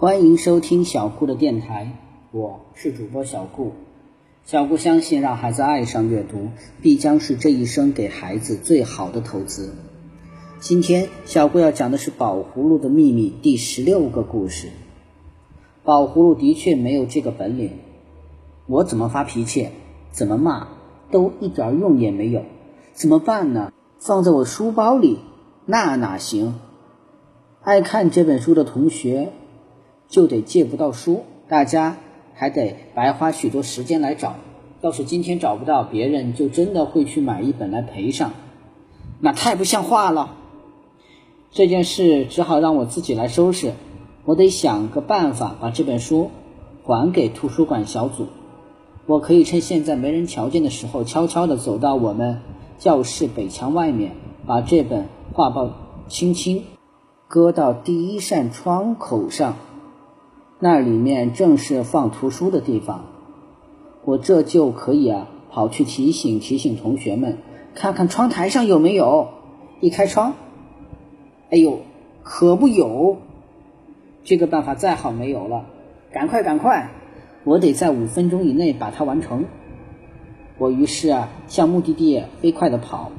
欢迎收听小顾的电台，我是主播小顾。小顾相信，让孩子爱上阅读，必将是这一生给孩子最好的投资。今天，小顾要讲的是《宝葫芦的秘密》第十六个故事。宝葫芦的确没有这个本领，我怎么发脾气，怎么骂，都一点用也没有。怎么办呢？放在我书包里，那哪行？爱看这本书的同学，就得借不到书，大家还得白花许多时间来找。要是今天找不到，别人就真的会去买一本来赔上，那太不像话了。这件事只好让我自己来收拾，我得想个办法把这本书还给图书馆小组。我可以趁现在没人瞧见的时候，悄悄地走到我们教室北墙外面，把这本画报轻轻搁到第一扇窗口上，那里面正是放图书的地方。我这就可以啊，跑去提醒提醒同学们，看看窗台上有没有。一开窗，哎呦，可不有！这个办法再好没有了，赶快赶快，我得在五分钟以内把它完成。我于是啊，向目的地飞快地跑。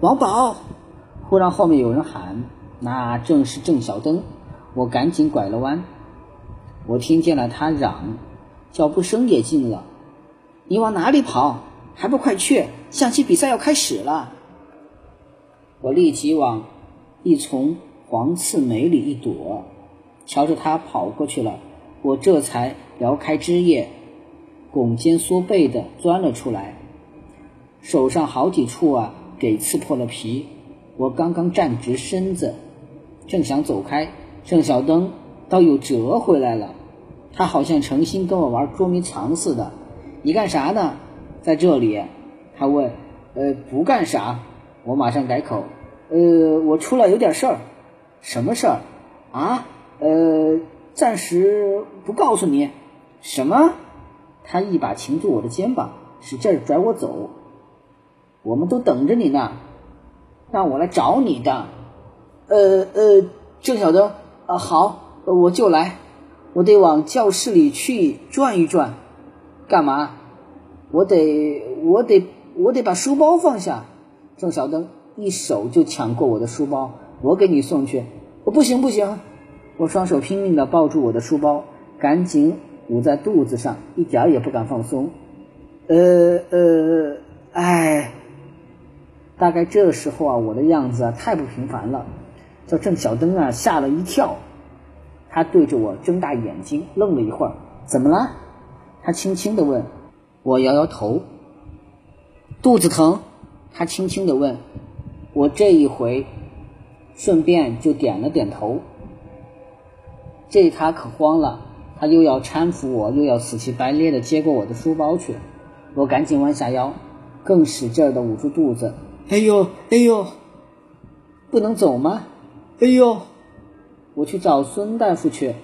王宝，忽然后面有人喊，那正是郑小灯。我赶紧拐了弯，我听见了他嚷，脚步声也近了。你往哪里跑？还不快去！象棋比赛要开始了。我立即往一丛黄刺梅里一躲，瞧着他跑过去了，我这才撩开枝叶，拱肩缩背的钻了出来，手上好几处啊给刺破了皮。我刚刚站直身子，正想走开，郑小灯倒又折回来了。他好像诚心跟我玩捉迷藏似的。你干啥呢？在这里？他问。呃，不干啥。我马上改口。呃，我出来有点事儿。什么事儿？啊？呃，暂时不告诉你。什么？他一把擒住我的肩膀，使劲拽我走。我们都等着你呢，让我来找你的。呃呃，郑小灯啊，好，我就来。我得往教室里去转一转。干嘛？我得，我得，我得把书包放下。郑小灯一手就抢过我的书包，我给你送去。我不行不行，我双手拼命地抱住我的书包，赶紧捂在肚子上，一点也不敢放松。呃呃，哎，大概这时候啊，我的样子啊太不平凡了，叫郑小灯啊吓了一跳，他对着我睁大眼睛，愣了一会儿，怎么了？他轻轻地问，我摇摇头。肚子疼？他轻轻地问，我这一回，顺便就点了点头。这他可慌了，他又要搀扶我，又要死乞白赖的接过我的书包去。我赶紧弯下腰，更使劲的捂住肚子。哎呦，哎呦，不能走吗？哎呦，我去找孙大夫去。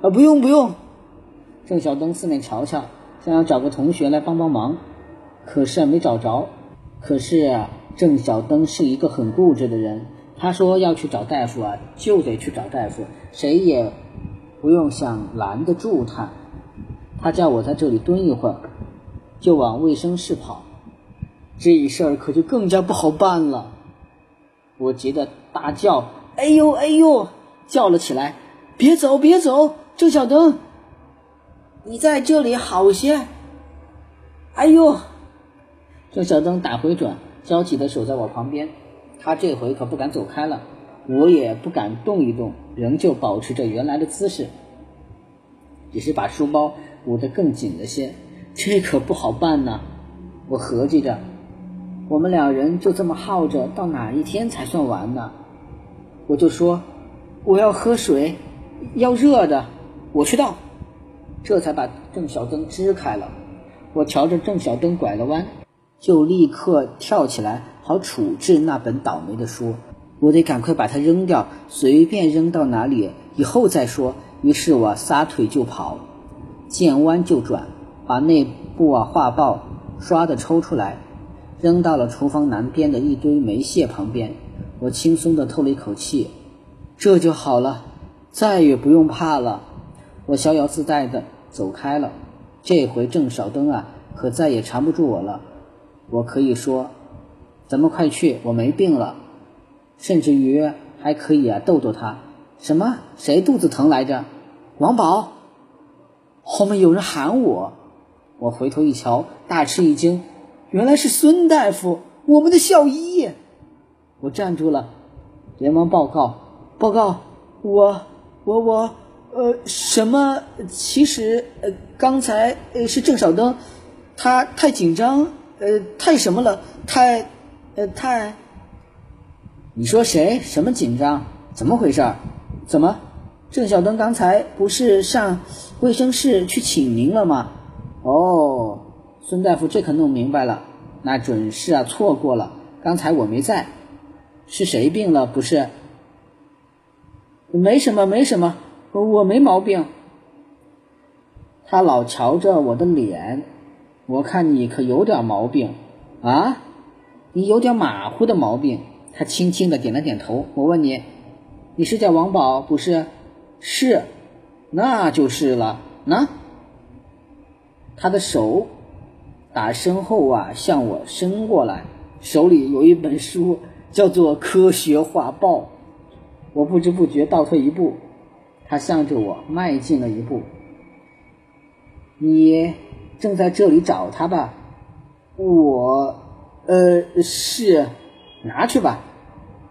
啊，不用不用。郑小灯四面瞧瞧，想要找个同学来帮帮忙，可是没找着。可是郑小灯是一个很固执的人，他说要去找大夫啊，就得去找大夫，谁也不用想拦得住他。他叫我在这里蹲一会儿，就往卫生室跑。这事儿可就更加不好办了。我急得大叫：“哎呦哎呦！”叫了起来：“别走别走，郑小灯！”你在这里好些。哎呦！郑小灯打回转，焦急地守在我旁边。他这回可不敢走开了，我也不敢动一动，仍旧保持着原来的姿势，只是把书包捂得更紧了些。这可不好办呐！我合计着，我们两人就这么耗着，到哪一天才算完呢？我就说，我要喝水，要热的，我去倒。这才把郑小灯支开了。我瞧着郑小灯拐了弯，就立刻跳起来，好处置那本倒霉的书。我得赶快把它扔掉，随便扔到哪里，以后再说。于是我撒腿就跑，见弯就转，把那部啊画报唰的抽出来，扔到了厨房南边的一堆煤屑旁边。我轻松地透了一口气，这就好了，再也不用怕了。我逍遥自在的走开了。这回郑少登啊，可再也缠不住我了。我可以说：“咱们快去，我没病了。”甚至于还可以啊逗逗他。什么？谁肚子疼来着？王宝！后面有人喊我。我回头一瞧，大吃一惊，原来是孙大夫，我们的校医。我站住了，连忙报告：“报告，我我我，呃，什么？其实，呃，刚才呃是郑小灯，他太紧张，呃，太什么了？太，呃，太……你说谁？什么紧张？怎么回事？怎么？郑小灯刚才不是上卫生室去请您了吗？”哦，孙大夫这可弄明白了，那准是啊错过了。刚才我没在，是谁病了？不是，没什么，没什么，我没毛病。他老瞧着我的脸，我看你可有点毛病啊，你有点马虎的毛病。他轻轻的点了点头。我问你，你是叫王宝不是？是，那就是了。那。他的手打身后啊，向我伸过来，手里有一本书，叫做《科学画报》。我不知不觉倒退一步，他向着我迈进了一步。你正在这里找他吧？我，呃，是，拿去吧。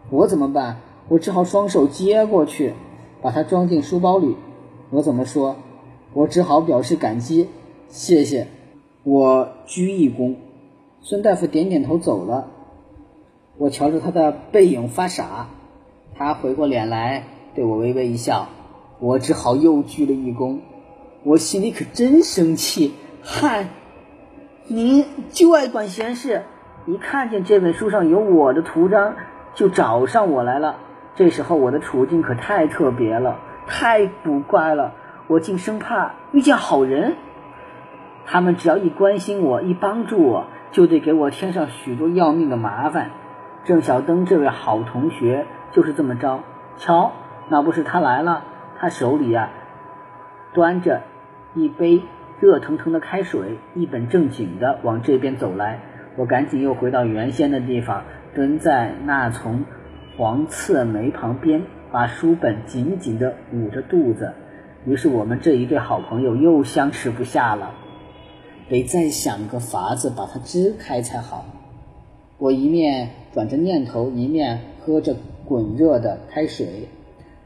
我怎么办？我只好双手接过去，把它装进书包里。我怎么说？我只好表示感激。谢谢，我鞠一躬。孙大夫点点头走了。我瞧着他的背影发傻。他回过脸来对我微微一笑。我只好又鞠了一躬。我心里可真生气。嗨，您就爱管闲事，一看见这本书上有我的图章，就找上我来了。这时候我的处境可太特别了，太古怪了。我竟生怕遇见好人。他们只要一关心我，一帮助我，就得给我添上许多要命的麻烦。郑小登这位好同学就是这么着。瞧，那不是他来了？他手里啊，端着一杯热腾腾的开水，一本正经的往这边走来。我赶紧又回到原先的地方，蹲在那丛黄刺梅旁边，把书本紧紧的捂着肚子。于是我们这一对好朋友又相持不下了。得再想个法子把它支开才好。我一面转着念头，一面喝着滚热的开水，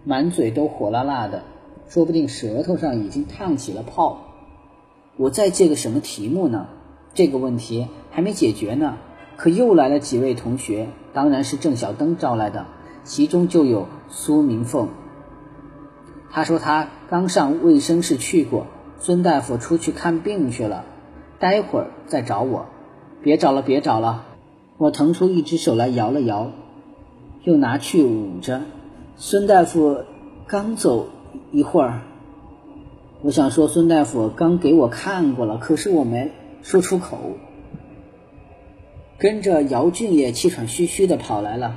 满嘴都火辣辣的，说不定舌头上已经烫起了泡。我再借个什么题目呢？这个问题还没解决呢，可又来了几位同学，当然是郑小灯招来的，其中就有苏明凤。他说他刚上卫生室去过，孙大夫出去看病去了。待会儿再找我，别找了，别找了。我腾出一只手来摇了摇，又拿去捂着。孙大夫刚走一会儿，我想说孙大夫刚给我看过了，可是我没说出口。跟着姚俊也气喘吁吁的跑来了，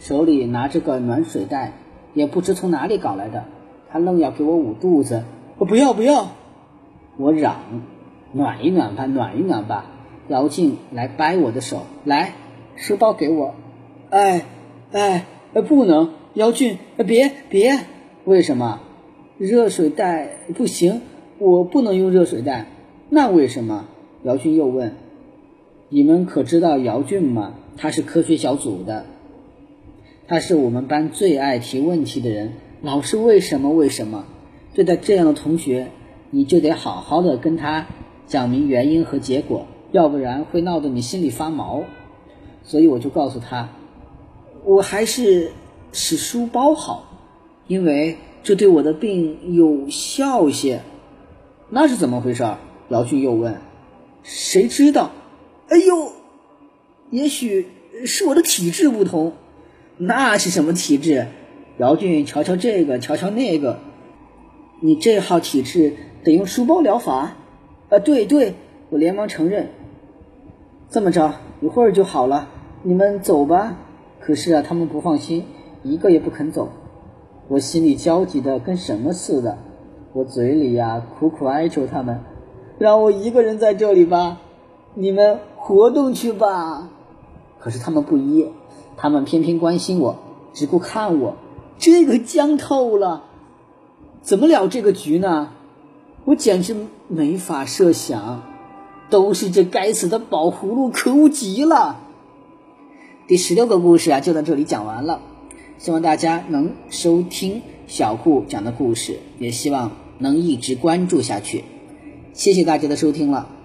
手里拿着个暖水袋，也不知从哪里搞来的，他愣要给我捂肚子。我不要不要，我嚷。暖一暖吧，暖一暖吧。姚静来掰我的手，来，书包给我。哎，哎，不能，姚俊，别别，为什么？热水袋不行，我不能用热水袋。那为什么？姚俊又问。你们可知道姚俊吗？他是科学小组的，他是我们班最爱提问题的人，老是为什么为什么？对待这样的同学，你就得好好的跟他。讲明原因和结果，要不然会闹得你心里发毛。所以我就告诉他，我还是使书包好，因为这对我的病有效些。那是怎么回事？姚俊又问。谁知道？哎呦，也许是我的体质不同。那是什么体质？姚俊瞧瞧这个，瞧瞧那个。你这号体质得用书包疗法。啊，对对，我连忙承认。这么着，一会儿就好了。你们走吧。可是啊，他们不放心，一个也不肯走。我心里焦急的跟什么似的。我嘴里呀苦苦哀求他们，让我一个人在这里吧，你们活动去吧。可是他们不依，他们偏偏关心我，只顾看我。这个僵透了，怎么了这个局呢？我简直没法设想，都是这该死的宝葫芦，可恶极了。第十六个故事啊，就在这里讲完了。希望大家能收听小顾讲的故事，也希望能一直关注下去。谢谢大家的收听了。